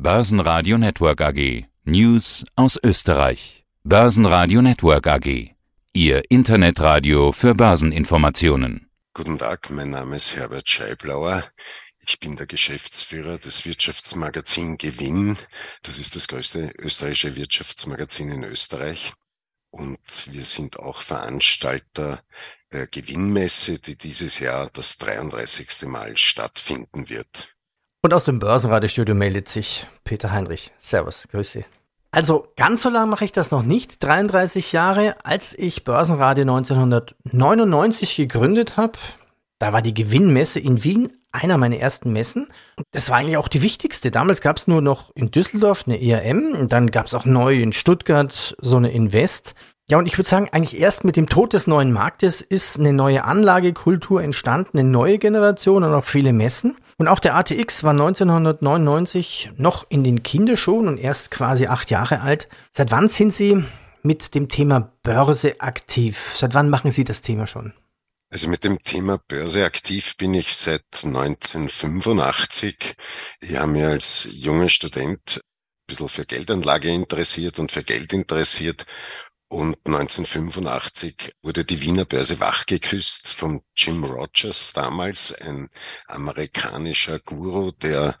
Börsenradio Network AG. News aus Österreich. Börsenradio Network AG. Ihr Internetradio für Börseninformationen. Guten Tag, mein Name ist Herbert Scheiblauer. Ich bin der Geschäftsführer des Wirtschaftsmagazin Gewinn. Das ist das größte österreichische Wirtschaftsmagazin in Österreich. Und wir sind auch Veranstalter der Gewinnmesse, die dieses Jahr das 33. Mal stattfinden wird. Und aus dem Börsenradiostudio meldet sich Peter Heinrich. Servus, grüß Sie. Also ganz so lange mache ich das noch nicht, 33 Jahre. Als ich Börsenradio 1999 gegründet habe, da war die Gewinnmesse in Wien einer meiner ersten Messen. Das war eigentlich auch die wichtigste. Damals gab es nur noch in Düsseldorf eine ERM und dann gab es auch neu in Stuttgart so eine Invest. Ja, und ich würde sagen, eigentlich erst mit dem Tod des neuen Marktes ist eine neue Anlagekultur entstanden, eine neue Generation und auch viele Messen. Und auch der ATX war 1999 noch in den Kinderschuhen und erst quasi acht Jahre alt. Seit wann sind Sie mit dem Thema Börse aktiv? Seit wann machen Sie das Thema schon? Also mit dem Thema Börse aktiv bin ich seit 1985. Ich habe mich als junger Student ein bisschen für Geldanlage interessiert und für Geld interessiert und 1985 wurde die Wiener Börse wachgeküsst von Jim Rogers damals, ein amerikanischer Guru, der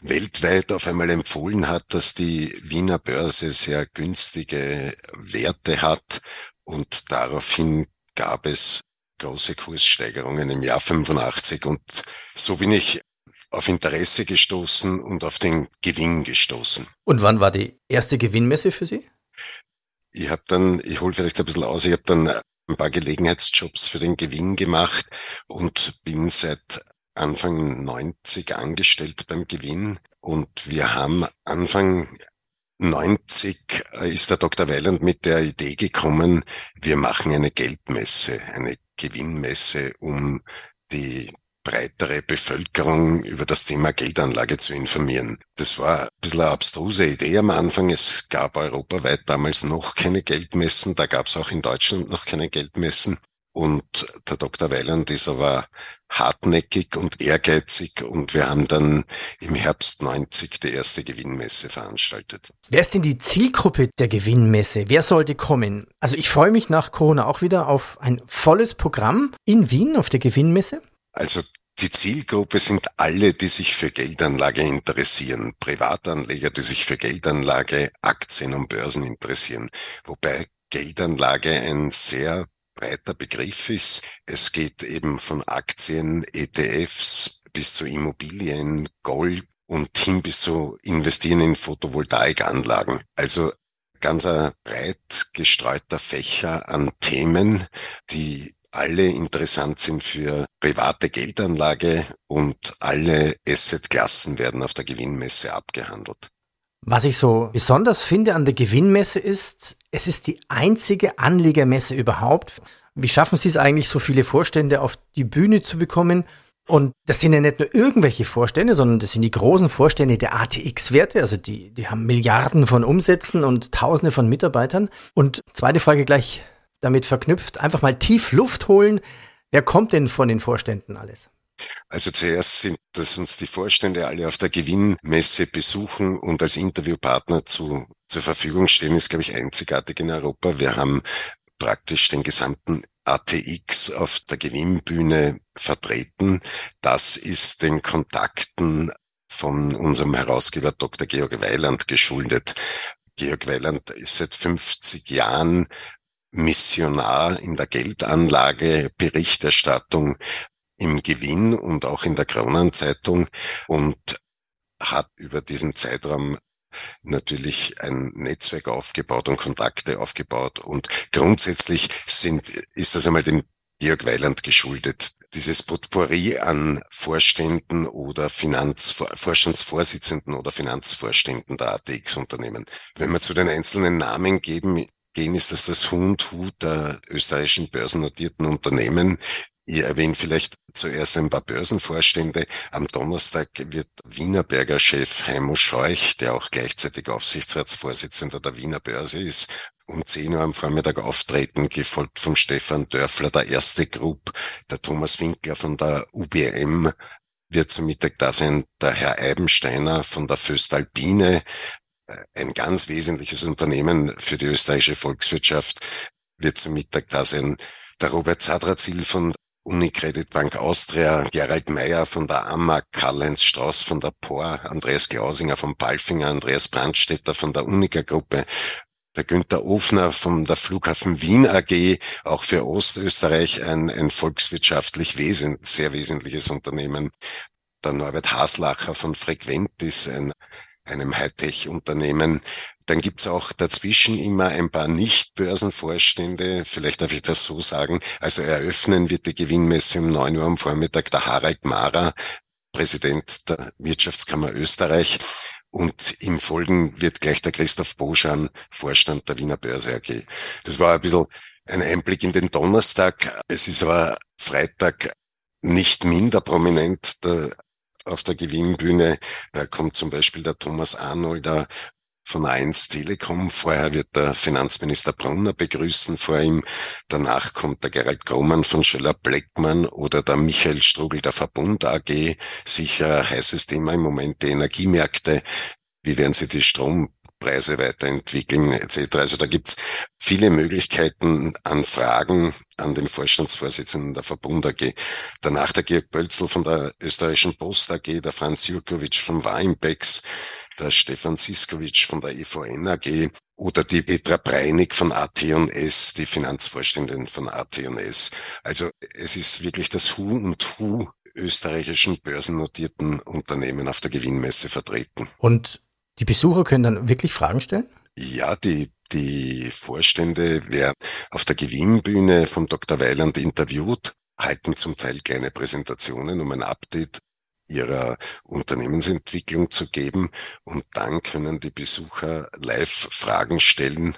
weltweit auf einmal empfohlen hat, dass die Wiener Börse sehr günstige Werte hat. Und daraufhin gab es große Kurssteigerungen im Jahr 85. Und so bin ich auf Interesse gestoßen und auf den Gewinn gestoßen. Und wann war die erste Gewinnmesse für Sie? Ich habe dann, ich hole vielleicht ein bisschen aus, ich habe dann ein paar Gelegenheitsjobs für den Gewinn gemacht und bin seit Anfang 90 angestellt beim Gewinn. Und wir haben Anfang 90 ist der Dr. Weiland mit der Idee gekommen, wir machen eine Geldmesse, eine Gewinnmesse, um die breitere Bevölkerung über das Thema Geldanlage zu informieren. Das war ein bisschen eine abstruse Idee am Anfang. Es gab europaweit damals noch keine Geldmessen, da gab es auch in Deutschland noch keine Geldmessen. Und der Dr. Weiland ist aber hartnäckig und ehrgeizig und wir haben dann im Herbst 90 die erste Gewinnmesse veranstaltet. Wer ist denn die Zielgruppe der Gewinnmesse? Wer sollte kommen? Also ich freue mich nach Corona auch wieder auf ein volles Programm in Wien auf der Gewinnmesse. Also die Zielgruppe sind alle, die sich für Geldanlage interessieren. Privatanleger, die sich für Geldanlage, Aktien und Börsen interessieren. Wobei Geldanlage ein sehr breiter Begriff ist. Es geht eben von Aktien, ETFs bis zu Immobilien, Gold und hin bis zu investieren in Photovoltaikanlagen. Also ganz ein breit gestreuter Fächer an Themen, die alle interessant sind für private Geldanlage und alle Assetklassen werden auf der Gewinnmesse abgehandelt. Was ich so besonders finde an der Gewinnmesse ist, es ist die einzige Anlegermesse überhaupt. Wie schaffen Sie es eigentlich, so viele Vorstände auf die Bühne zu bekommen? Und das sind ja nicht nur irgendwelche Vorstände, sondern das sind die großen Vorstände der ATX-Werte. Also die, die haben Milliarden von Umsätzen und Tausende von Mitarbeitern. Und zweite Frage gleich damit verknüpft, einfach mal tief Luft holen. Wer kommt denn von den Vorständen alles? Also zuerst sind, dass uns die Vorstände alle auf der Gewinnmesse besuchen und als Interviewpartner zu, zur Verfügung stehen, ist, glaube ich, einzigartig in Europa. Wir haben praktisch den gesamten ATX auf der Gewinnbühne vertreten. Das ist den Kontakten von unserem Herausgeber Dr. Georg Weiland geschuldet. Georg Weiland ist seit 50 Jahren Missionar in der Geldanlage, Berichterstattung im Gewinn und auch in der Kronenzeitung und hat über diesen Zeitraum natürlich ein Netzwerk aufgebaut und Kontakte aufgebaut und grundsätzlich sind, ist das einmal dem Jörg Weiland geschuldet. Dieses Potpourri an Vorständen oder Finanz, Vorstandsvorsitzenden oder Finanzvorständen der ATX-Unternehmen. Wenn wir zu den einzelnen Namen geben, gehen, ist das das Hundhut der österreichischen börsennotierten Unternehmen. Ich erwähne vielleicht zuerst ein paar Börsenvorstände. Am Donnerstag wird Wienerberger Chef Heimo Scheuch, der auch gleichzeitig Aufsichtsratsvorsitzender der Wiener Börse ist, um 10 Uhr am Vormittag auftreten, gefolgt vom Stefan Dörfler der Erste Group, der Thomas Winkler von der UBM, wird zum Mittag da sein der Herr Eibensteiner von der Föstalpine, äh, ein ganz wesentliches Unternehmen für die österreichische Volkswirtschaft, wird zum Mittag da sein der Robert Zadrazil von Unicredit Bank Austria, Gerald Meyer von der AMAG, Karl-Heinz Strauß von der POR, Andreas Klausinger von Palfinger, Andreas Brandstetter von der Unica Gruppe, der Günther Ofner von der Flughafen Wien AG, auch für Ostösterreich ein, ein volkswirtschaftlich wesen, sehr wesentliches Unternehmen. Der Norbert Haslacher von Frequentis, ein, einem Hightech-Unternehmen. Dann gibt's auch dazwischen immer ein paar Nicht-Börsenvorstände, vielleicht darf ich das so sagen. Also eröffnen wird die Gewinnmesse um neun Uhr am Vormittag der Harald Mara, Präsident der Wirtschaftskammer Österreich. Und im Folgen wird gleich der Christoph Boschan, Vorstand der Wiener Börse AG. Das war ein bisschen ein Einblick in den Donnerstag. Es ist aber Freitag nicht minder prominent. Der auf der Gewinnbühne. Da kommt zum Beispiel der Thomas Arnold, der von 1 Telekom. Vorher wird der Finanzminister Brunner begrüßen vor ihm. Danach kommt der Gerald Grohmann von Scheller Bleckmann oder der Michael Strugel der Verbund AG. Sicher heißes Thema im Moment die Energiemärkte. Wie werden sie die Strompreise weiterentwickeln etc. Also da gibt's viele Möglichkeiten an Fragen an den Vorstandsvorsitzenden der Verbund AG. Danach der Georg Bölzel von der österreichischen Post AG, der Franz Jurkovic von Weinbecks, der Stefan Siskovic von der EVN AG oder die Petra Breinig von AT&S, die Finanzvorständin von AT&S. Also es ist wirklich das Hu und Hu österreichischen börsennotierten Unternehmen auf der Gewinnmesse vertreten. Und die Besucher können dann wirklich Fragen stellen? Ja, die die Vorstände werden auf der Gewinnbühne vom Dr. Weiland interviewt, halten zum Teil kleine Präsentationen, um ein Update ihrer Unternehmensentwicklung zu geben. Und dann können die Besucher live Fragen stellen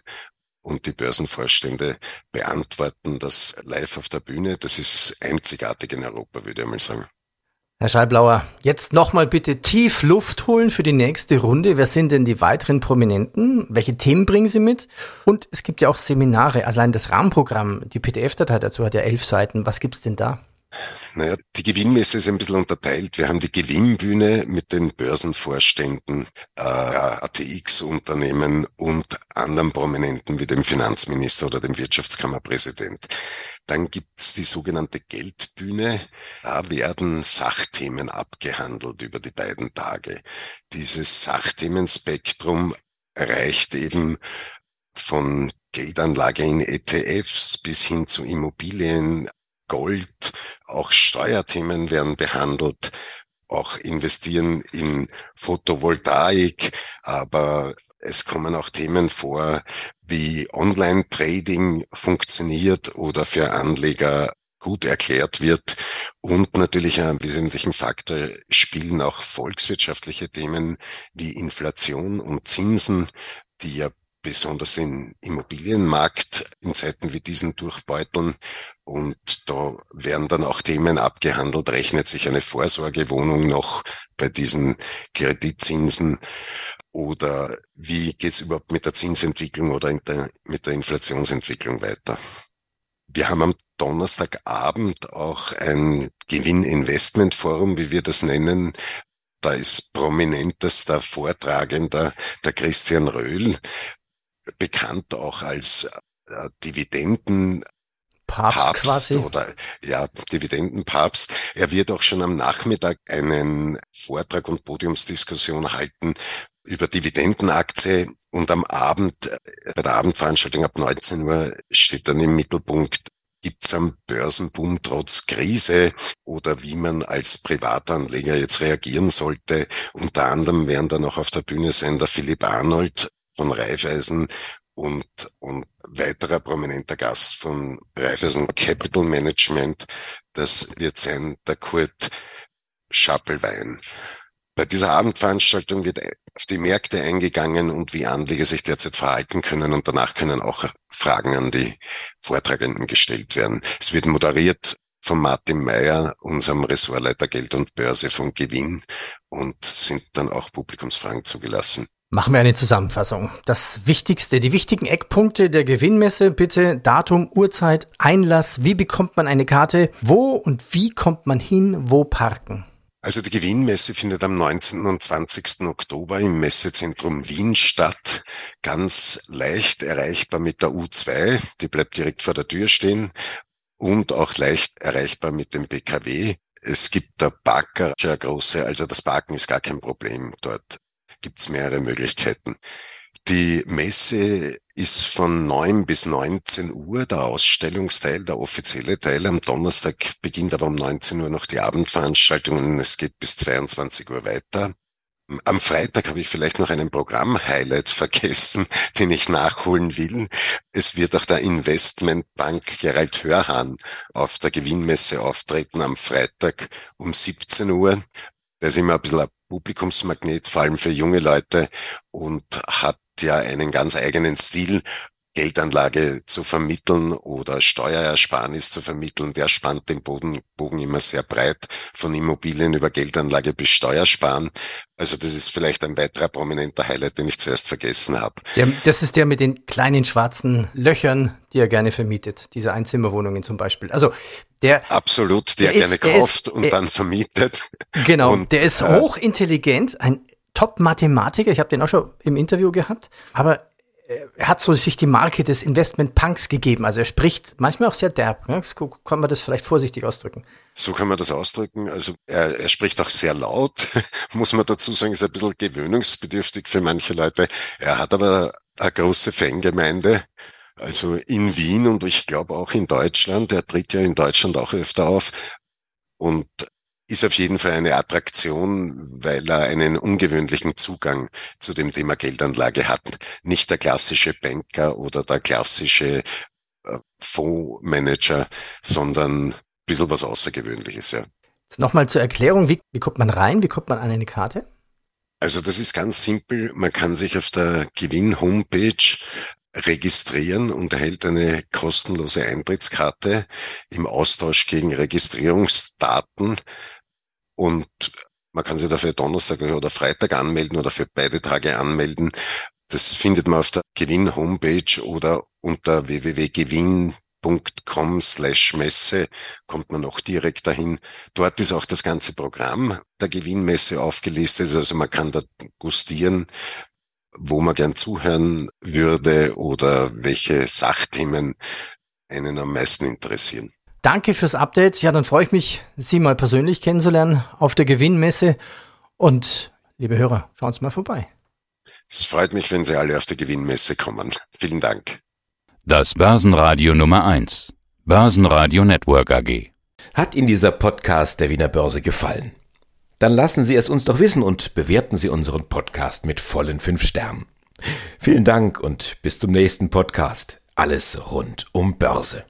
und die Börsenvorstände beantworten das live auf der Bühne. Das ist einzigartig in Europa, würde ich mal sagen. Herr Schallblauer, jetzt nochmal bitte tief Luft holen für die nächste Runde. Wer sind denn die weiteren Prominenten? Welche Themen bringen Sie mit? Und es gibt ja auch Seminare. Allein das Rahmenprogramm, die PDF-Datei dazu hat ja elf Seiten. Was gibt's denn da? Naja, die Gewinnmesse ist ein bisschen unterteilt. Wir haben die Gewinnbühne mit den Börsenvorständen, äh, ATX-Unternehmen und anderen Prominenten wie dem Finanzminister oder dem Wirtschaftskammerpräsident. Dann gibt's die sogenannte Geldbühne. Da werden Sachthemen abgehandelt über die beiden Tage. Dieses Sachthemenspektrum reicht eben von Geldanlage in ETFs bis hin zu Immobilien, Gold, auch Steuerthemen werden behandelt, auch investieren in Photovoltaik, aber es kommen auch Themen vor, wie Online-Trading funktioniert oder für Anleger gut erklärt wird. Und natürlich einen wesentlichen Faktor spielen auch volkswirtschaftliche Themen wie Inflation und Zinsen, die ja besonders den Immobilienmarkt in Zeiten wie diesen durchbeuteln. Und da werden dann auch Themen abgehandelt. Rechnet sich eine Vorsorgewohnung noch bei diesen Kreditzinsen? Oder wie geht's überhaupt mit der Zinsentwicklung oder der, mit der Inflationsentwicklung weiter? Wir haben am Donnerstagabend auch ein Gewinninvestmentforum, wie wir das nennen. Da ist prominentester Vortragender der Christian Röhl, bekannt auch als äh, Dividenden Papst, Papst quasi. oder ja, Dividendenpapst. Er wird auch schon am Nachmittag einen Vortrag und Podiumsdiskussion halten über Dividendenaktie und am Abend, äh, bei der Abendveranstaltung ab 19 Uhr steht dann im Mittelpunkt Gibt's am Börsenboom trotz Krise oder wie man als Privatanleger jetzt reagieren sollte? Unter anderem werden dann auch auf der Bühne sein der Philipp Arnold, von Raiffeisen und, und weiterer prominenter Gast von Raiffeisen Capital Management. Das wird sein der Kurt Schappelwein. Bei dieser Abendveranstaltung wird auf die Märkte eingegangen und wie Anleger sich derzeit verhalten können und danach können auch Fragen an die Vortragenden gestellt werden. Es wird moderiert von Martin Meyer, unserem Ressortleiter Geld und Börse von Gewinn und sind dann auch Publikumsfragen zugelassen. Machen wir eine Zusammenfassung. Das Wichtigste, die wichtigen Eckpunkte der Gewinnmesse, bitte Datum, Uhrzeit, Einlass, wie bekommt man eine Karte, wo und wie kommt man hin, wo parken? Also die Gewinnmesse findet am 19. und 20. Oktober im Messezentrum Wien statt. Ganz leicht erreichbar mit der U2, die bleibt direkt vor der Tür stehen und auch leicht erreichbar mit dem PKW. Es gibt der Parker, große, also das Parken ist gar kein Problem. Dort gibt's mehrere Möglichkeiten. Die Messe ist von 9 bis 19 Uhr der Ausstellungsteil, der offizielle Teil. Am Donnerstag beginnt aber um 19 Uhr noch die Abendveranstaltung und es geht bis 22 Uhr weiter. Am Freitag habe ich vielleicht noch einen Programm-Highlight vergessen, den ich nachholen will. Es wird auch der Investmentbank Gerald Hörhahn auf der Gewinnmesse auftreten am Freitag um 17 Uhr. Der ist immer ein bisschen ein Publikumsmagnet, vor allem für junge Leute und hat ja einen ganz eigenen Stil, Geldanlage zu vermitteln oder Steuerersparnis zu vermitteln, der spannt den Boden, Bogen immer sehr breit, von Immobilien über Geldanlage bis Steuersparen. Also das ist vielleicht ein weiterer prominenter Highlight, den ich zuerst vergessen habe. Der, das ist der mit den kleinen schwarzen Löchern, die er gerne vermietet, diese Einzimmerwohnungen zum Beispiel. Also der absolut, der, der gerne kauft und er, dann vermietet. Genau, und, der ist äh, hochintelligent, ein Top-Mathematiker. Ich habe den auch schon im Interview gehabt, aber er hat so sich die Marke des Investment Punks gegeben. Also er spricht manchmal auch sehr derb. Ne? Kann man das vielleicht vorsichtig ausdrücken? So kann man das ausdrücken. Also er, er spricht auch sehr laut, muss man dazu sagen, ist ein bisschen gewöhnungsbedürftig für manche Leute. Er hat aber eine große Fangemeinde. Also in Wien und ich glaube auch in Deutschland. Er tritt ja in Deutschland auch öfter auf. Und ist auf jeden Fall eine Attraktion, weil er einen ungewöhnlichen Zugang zu dem Thema Geldanlage hat. Nicht der klassische Banker oder der klassische äh, Fondsmanager, sondern ein bisschen was Außergewöhnliches, ja. Nochmal zur Erklärung, wie, wie kommt man rein? Wie kommt man an eine Karte? Also das ist ganz simpel. Man kann sich auf der Gewinn-Homepage registrieren und erhält eine kostenlose Eintrittskarte im Austausch gegen Registrierungsdaten und man kann sich dafür Donnerstag oder Freitag anmelden oder für beide Tage anmelden. Das findet man auf der Gewinn-Homepage oder unter www.gewinn.com slash Messe kommt man auch direkt dahin. Dort ist auch das ganze Programm der Gewinnmesse aufgelistet. Also man kann da gustieren, wo man gern zuhören würde oder welche Sachthemen einen am meisten interessieren. Danke fürs Update. Ja, dann freue ich mich, Sie mal persönlich kennenzulernen auf der Gewinnmesse. Und liebe Hörer, schauen Sie mal vorbei. Es freut mich, wenn Sie alle auf der Gewinnmesse kommen. Vielen Dank. Das Börsenradio Nummer 1. Börsenradio Network AG. Hat Ihnen dieser Podcast der Wiener Börse gefallen? Dann lassen Sie es uns doch wissen und bewerten Sie unseren Podcast mit vollen fünf Sternen. Vielen Dank und bis zum nächsten Podcast. Alles rund um Börse.